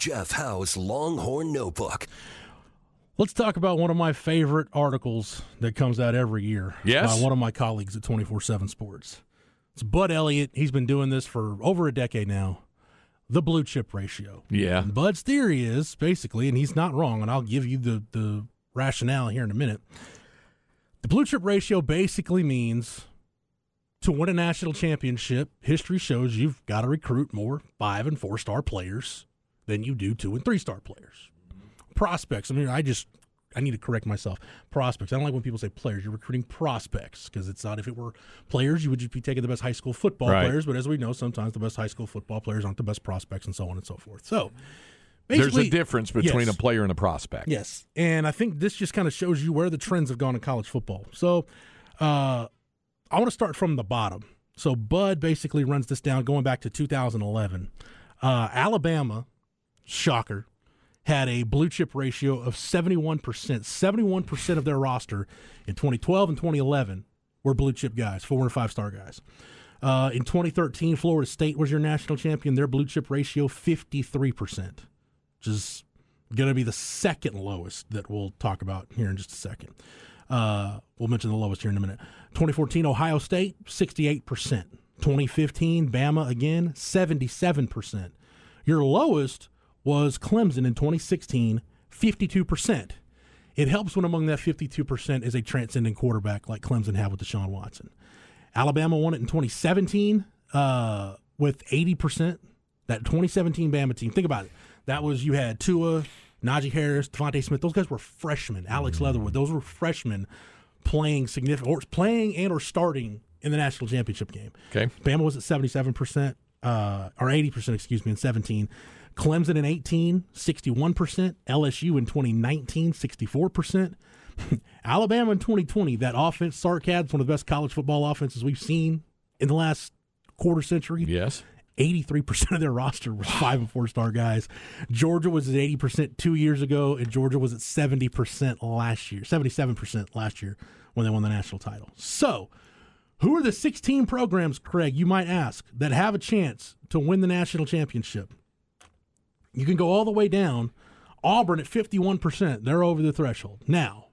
Jeff Howe's Longhorn Notebook. Let's talk about one of my favorite articles that comes out every year Yes? by one of my colleagues at 24 7 Sports. It's Bud Elliott. He's been doing this for over a decade now. The blue chip ratio. Yeah. And Bud's theory is basically, and he's not wrong, and I'll give you the, the rationale here in a minute. The blue chip ratio basically means to win a national championship, history shows you've got to recruit more five and four star players than you do two and three star players. Prospects. I mean, I just I need to correct myself. Prospects. I don't like when people say players. You're recruiting prospects because it's not if it were players, you would just be taking the best high school football Right. players. But as we know, sometimes the best high school football players aren't the best prospects, and so on and so forth. So There's a difference between yes. a player and a prospect. Yes, and I think this just kind of shows you where the trends have gone in college football. So, uh, I want to start from the bottom. So, Bud basically runs this down going back to 2011. Uh, Alabama, shocker, had a blue chip ratio of 71%. 71% of their roster in 2012 and 2011 were blue chip guys, four and five star guys. Uh, in 2013, Florida State was your national champion. Their blue chip ratio 53%, which is going to be the second lowest that we'll talk about here in just a second. Uh, we'll mention the lowest here in a minute. 2014, Ohio State, 68%. 2015, Bama again, 77%. Your lowest was Clemson in 2016, 52%. It helps when among that 52% is a transcendent quarterback like Clemson had with Deshaun Watson. Alabama won it in 2017 uh, with 80%. That 2017 Bama team, think about it. That was you had Tua, Najee Harris, DeVonta Smith. Those guys were freshmen. Alex Leatherwood. Those were freshmen playing significant, or playing and or starting in the national championship game. Okay. Bama was at 77%, uh, or 80%, excuse me, in 17. Clemson in 18, 61%. LSU in 2019, 64%. Alabama in 2020, that offense, Sarkad's one of the best college football offenses we've seen in the last quarter century. Yes. 83% of their roster was five and four star guys. Georgia was at 80% two years ago, and Georgia was at 70% last year, 77% last year when they won the national title. So, who are the 16 programs, Craig, you might ask, that have a chance to win the national championship? You can go all the way down. Auburn at 51%, they're over the threshold. Now,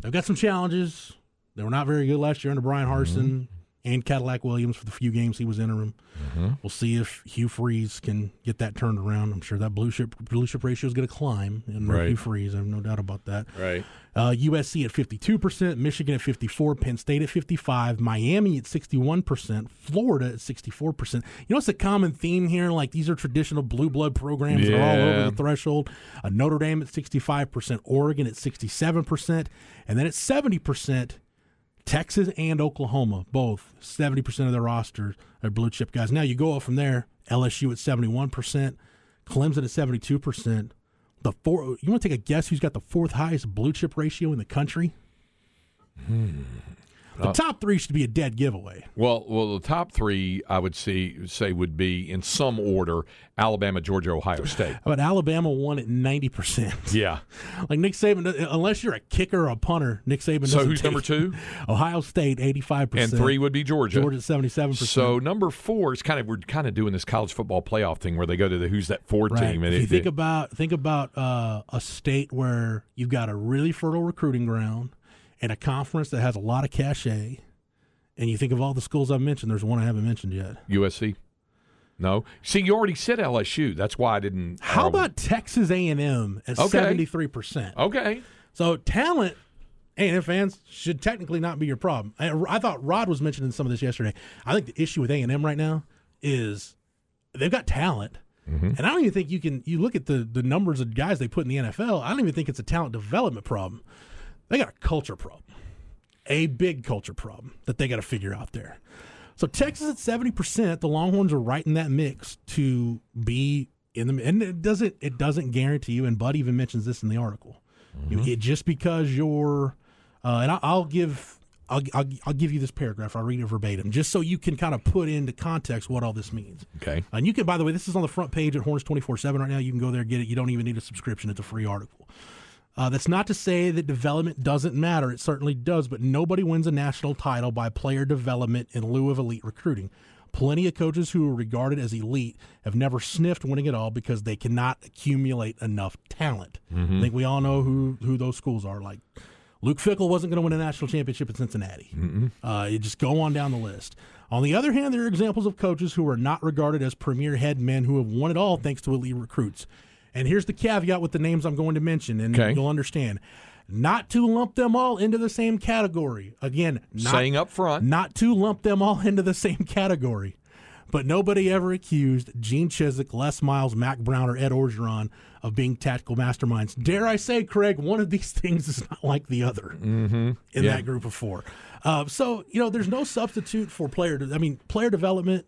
they've got some challenges. They were not very good last year under Bryan Harsin and Cadillac Williams for the few games he was interim. We'll see if Hugh Freeze can get that turned around. I'm sure that blue chip blue chip ratio is going to climb in Right. Hugh Freeze. I have no doubt about that. Right. Uh, USC at 52%, Michigan at 54, Penn State at 55, Miami at 61%, Florida at 64%. You know, it's a common theme here. Like these are traditional blue blood programs that are all over the threshold. Uh, Notre Dame at 65%, Oregon at 67%, and then at 70%, Texas and Oklahoma, both 70% of their rosters are blue chip guys. Now you go up from there, LSU at 71%, Clemson at 72%. The four, you want to take a guess who's got the fourth highest blue chip ratio in the country? Hmm. The top three should be a dead giveaway. Well, well, the top three I would see say would be in some order: Alabama, Georgia, Ohio State. But Alabama won at 90%. Yeah. Like Nick Saban, unless you're a kicker or a punter, Nick Saban So who's number two? Ohio State, 85%. And three would be Georgia. Georgia, 77%. So number four is kind of we're kind of doing this college football playoff thing where they go to the who's that four Right. team. If it- you think it- about think about uh, a state where you've got a really fertile recruiting ground and a conference that has a lot of cachet, and you think of all the schools I've mentioned, there's one I haven't mentioned yet. USC. No, see, you already said LSU. That's why I didn't. How uh, about Texas A&M at seventy three percent? Okay, So talent, A&M fans should technically not be your problem. I, I thought Rod was mentioning some of this yesterday. I think the issue with A&M right now is they've got talent. And I don't even think you can. You look at the the numbers of guys they put in the NFL. I don't even think it's a talent development problem. They got a culture problem, a big culture problem that they got to figure out there. So Texas at seventy percent, the Longhorns are right in that mix to be in the. And it doesn't it doesn't guarantee you. And Bud even mentions this in the article. You- it, just because you're, uh, and I, I'll give. I'll, I'll, I'll give you this paragraph. I'll read it verbatim, just so you can kind of put into context what all this means. okay. And you can, by the way, this is on the front page at Horns 24 7 right now. You can go there get it. You don't even need a subscription, it's a free article. Uh, that's not to say that development doesn't matter. It certainly does, but nobody wins a national title by player development in lieu of elite recruiting. Plenty of coaches who are regarded as elite have never sniffed winning at all because they cannot accumulate enough talent. Mm-hmm. I think we all know who who those schools are. Like Luke Fickell wasn't going to win a national championship at Cincinnati. Uh, you just go on down the list. On the other hand, there are examples of coaches who are not regarded as premier head men who have won it all thanks to elite recruits. And here's the caveat with the names I'm going to mention, and Okay. you'll understand. Not to lump them all into the same category. Again, not, Saying up front. not to lump them all into the same category. But nobody ever accused Gene Chizik, Les Miles, Mack Brown, or Ed Orgeron of being tactical masterminds. Dare I say, Craig, one of these things is not like the other in Yeah. that group of four. Uh, so you know, there's no substitute for player. De- I mean, player development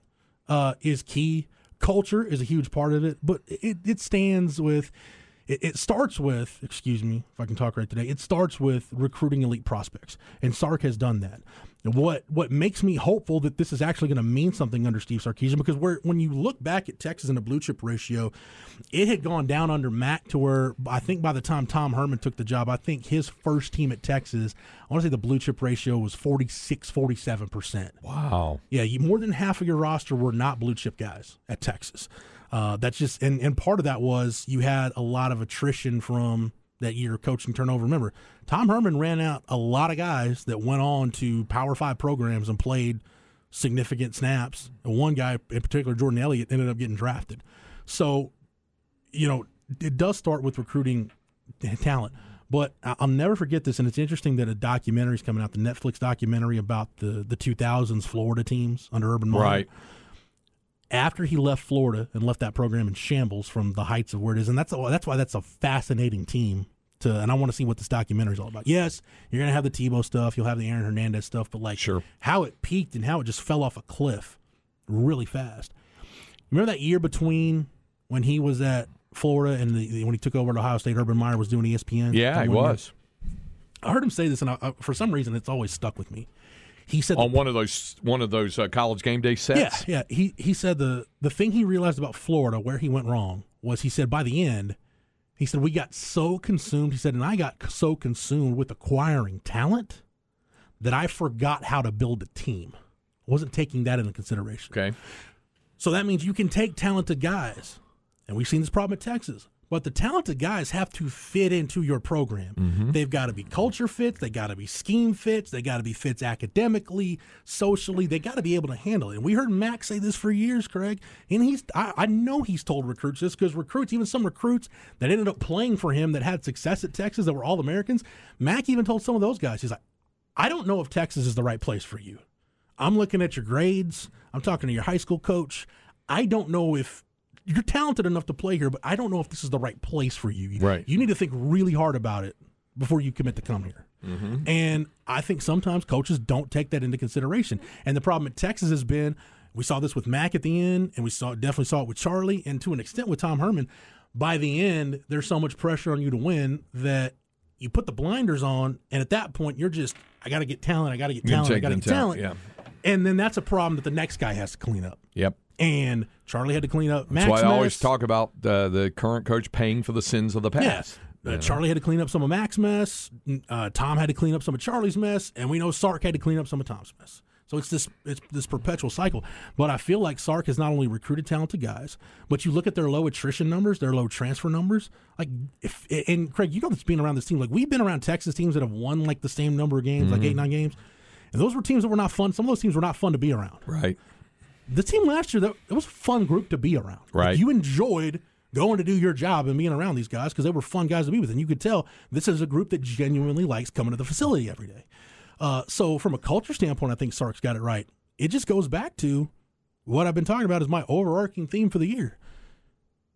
uh, is key. Culture is a huge part of it, but it, it stands with. It, it starts with, excuse me, if I can talk right today. It starts with recruiting elite prospects, and Sark has done that. What what makes me hopeful that this is actually going to mean something under Steve Sarkisian because where when you look back at Texas in the blue chip ratio, it had gone down under Mack to where I think by the time Tom Herman took the job, I think his first team at Texas, I want to say the blue chip ratio was 46, 47 percent. Wow. Yeah, you, more than half of your roster were not blue chip guys at Texas. Uh, that's just and, and part of that was you had a lot of attrition from that year coaching turnover. Remember, Tom Herman ran out a lot of guys that went on to Power Five programs and played significant snaps. And one guy in particular, Jordan Elliott, ended up getting drafted. So, you know, it does start with recruiting talent. But I'll never forget this, and it's interesting that a documentary is coming out, the Netflix documentary about the the 2000s Florida teams under Urban Meyer. Right. After he left Florida and left that program in shambles from the heights of where it is, and that's that's why that's a fascinating team. To, and I want to see what this documentary is all about. Yes, you're going to have the Tebow stuff, you'll have the Aaron Hernandez stuff, but like Sure. how it peaked and how it just fell off a cliff really fast. Remember that year between when he was at Florida and the, when he took over at Ohio State, Urban Meyer was doing ESPN. Yeah, he one year? was I heard him say this, and I, I, for some reason, it's always stuck with me. He said, on one of those one of those uh, college game day sets. "Yeah, yeah." He he said the the thing he realized about Florida, where he went wrong, was he said by the end, he said we got so consumed. He said, and I got so consumed with acquiring talent that I forgot how to build a team. I wasn't taking that into consideration. Okay. So that means you can take talented guys, and we've seen this problem at Texas. But the talented guys have to fit into your program. Mm-hmm. They've got to be culture fits. They got to be scheme fits. They got to be fits academically, socially. They got to be able to handle it. And we heard Max say this for years, Craig. And he's I, I know he's told recruits this because recruits, even some recruits that ended up playing for him that had success at Texas that were all Americans, Mack even told some of those guys, he's like, I don't know if Texas is the right place for you. I'm looking at your grades. I'm talking to your high school coach. I don't know if you're talented enough to play here, but I don't know if this is the right place for you. Right. You need to think really hard about it before you commit to come here. And I think sometimes coaches don't take that into consideration. And the problem at Texas has been we saw this with Mack at the end, and we saw definitely saw it with Charlie, and to an extent with Tom Herman. By the end, there's so much pressure on you to win that you put the blinders on, and at that point, you're just I got to get talent, I got to get talent, I got to get talent. talent, And then that's a problem that the next guy has to clean up. Yep. And Charlie had to clean up Mack's That's why I always talk about uh, the current coach paying for the sins of the past. Yes. Uh, Charlie had to clean up some of Mack's mess. Uh, Tom had to clean up some of Charlie's mess, and we know Sark had to clean up some of Tom's mess. So it's this it's this perpetual cycle. But I feel like Sark has not only recruited talented guys, but you look at their low attrition numbers, their low transfer numbers. Like if and Craig, you know this being around this team. Like we've been around Texas teams that have won like the same number of games, like eight nine games, and those were teams that were not fun. Some of those teams were not fun to be around Right. The team last year that it was a fun group to be around. Like, Right. you enjoyed going to do your job and being around these guys because they were fun guys to be with, and you could tell this is a group that genuinely likes coming to the facility every day. Uh, so from a culture standpoint, I think Sark's got it right. It just goes back to what I've been talking about is my overarching theme for the year.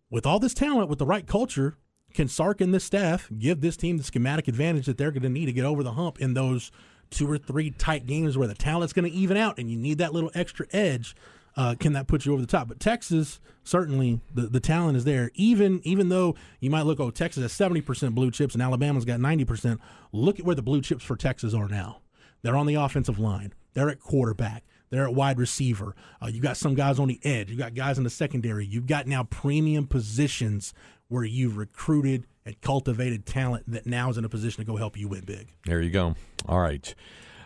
With all this talent, with the right culture, can Sark and this staff give this team the schematic advantage that they're going to need to get over the hump in those two or three tight games where the talent's going to even out and you need that little extra edge? Uh, can that put you over the top? But Texas certainly the, the talent is there. Even even though you might look, oh, Texas has seventy percent blue chips and Alabama's got ninety percent. Look at where the blue chips for Texas are now. They're on the offensive line. They're at quarterback. They're at wide receiver. Uh, you got some guys on the edge. You got guys in the secondary. You've got now premium positions where you've recruited and cultivated talent that now is in a position to go help you win big. There you go. All right.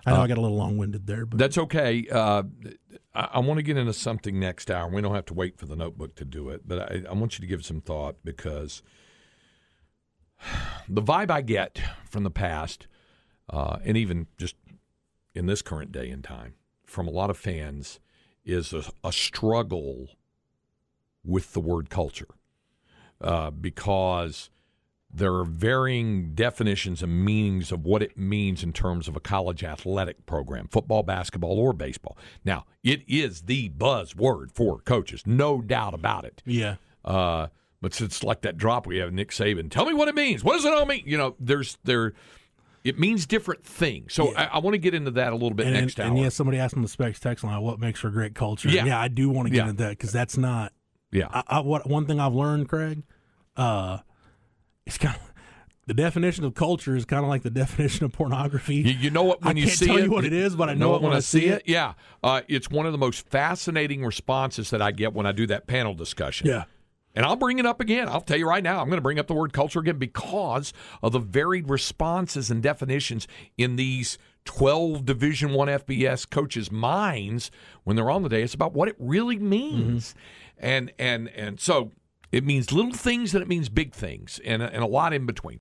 I know I got a little long winded there, but That's okay. Uh, I, I want to get into something next hour. We don't have to wait for the notebook to do it, but I, I want you to give some thought because the vibe I get from the past, uh, and even just in this current day and time, from a lot of fans, is a, a struggle with the word culture uh, because there are varying definitions and meanings of what it means in terms of a college athletic program, football, basketball, or baseball. Now, it is the buzzword for coaches, no doubt about it. yeah, Uh, but it's like that drop we have Nick Saban. Tell me what it means. What does it all mean? You know, there's there. It means different things. So I, I want to get into that a little bit and, next and, hour. and yeah, somebody asked on the specs text line what makes for great culture. Yeah. yeah, I do want to get Yeah. into that because that's not. yeah. I, I, what one thing I've learned, Craig, uh, it's kind of the definition of culture is kind of like the definition of pornography. You, you know what when I you can't see tell it, you what it is, but I know, it when I see it. Yeah, uh, it's one of the most fascinating responses that I get when I do that panel discussion. Yeah. And I'll bring it up again. I'll tell you right now, I'm going to bring up the word culture again because of the varied responses and definitions in these 12 Division 1 FBS coaches' minds when they're on the day. It's about what it really means. And and and so it means little things and it means big things and and a lot in between.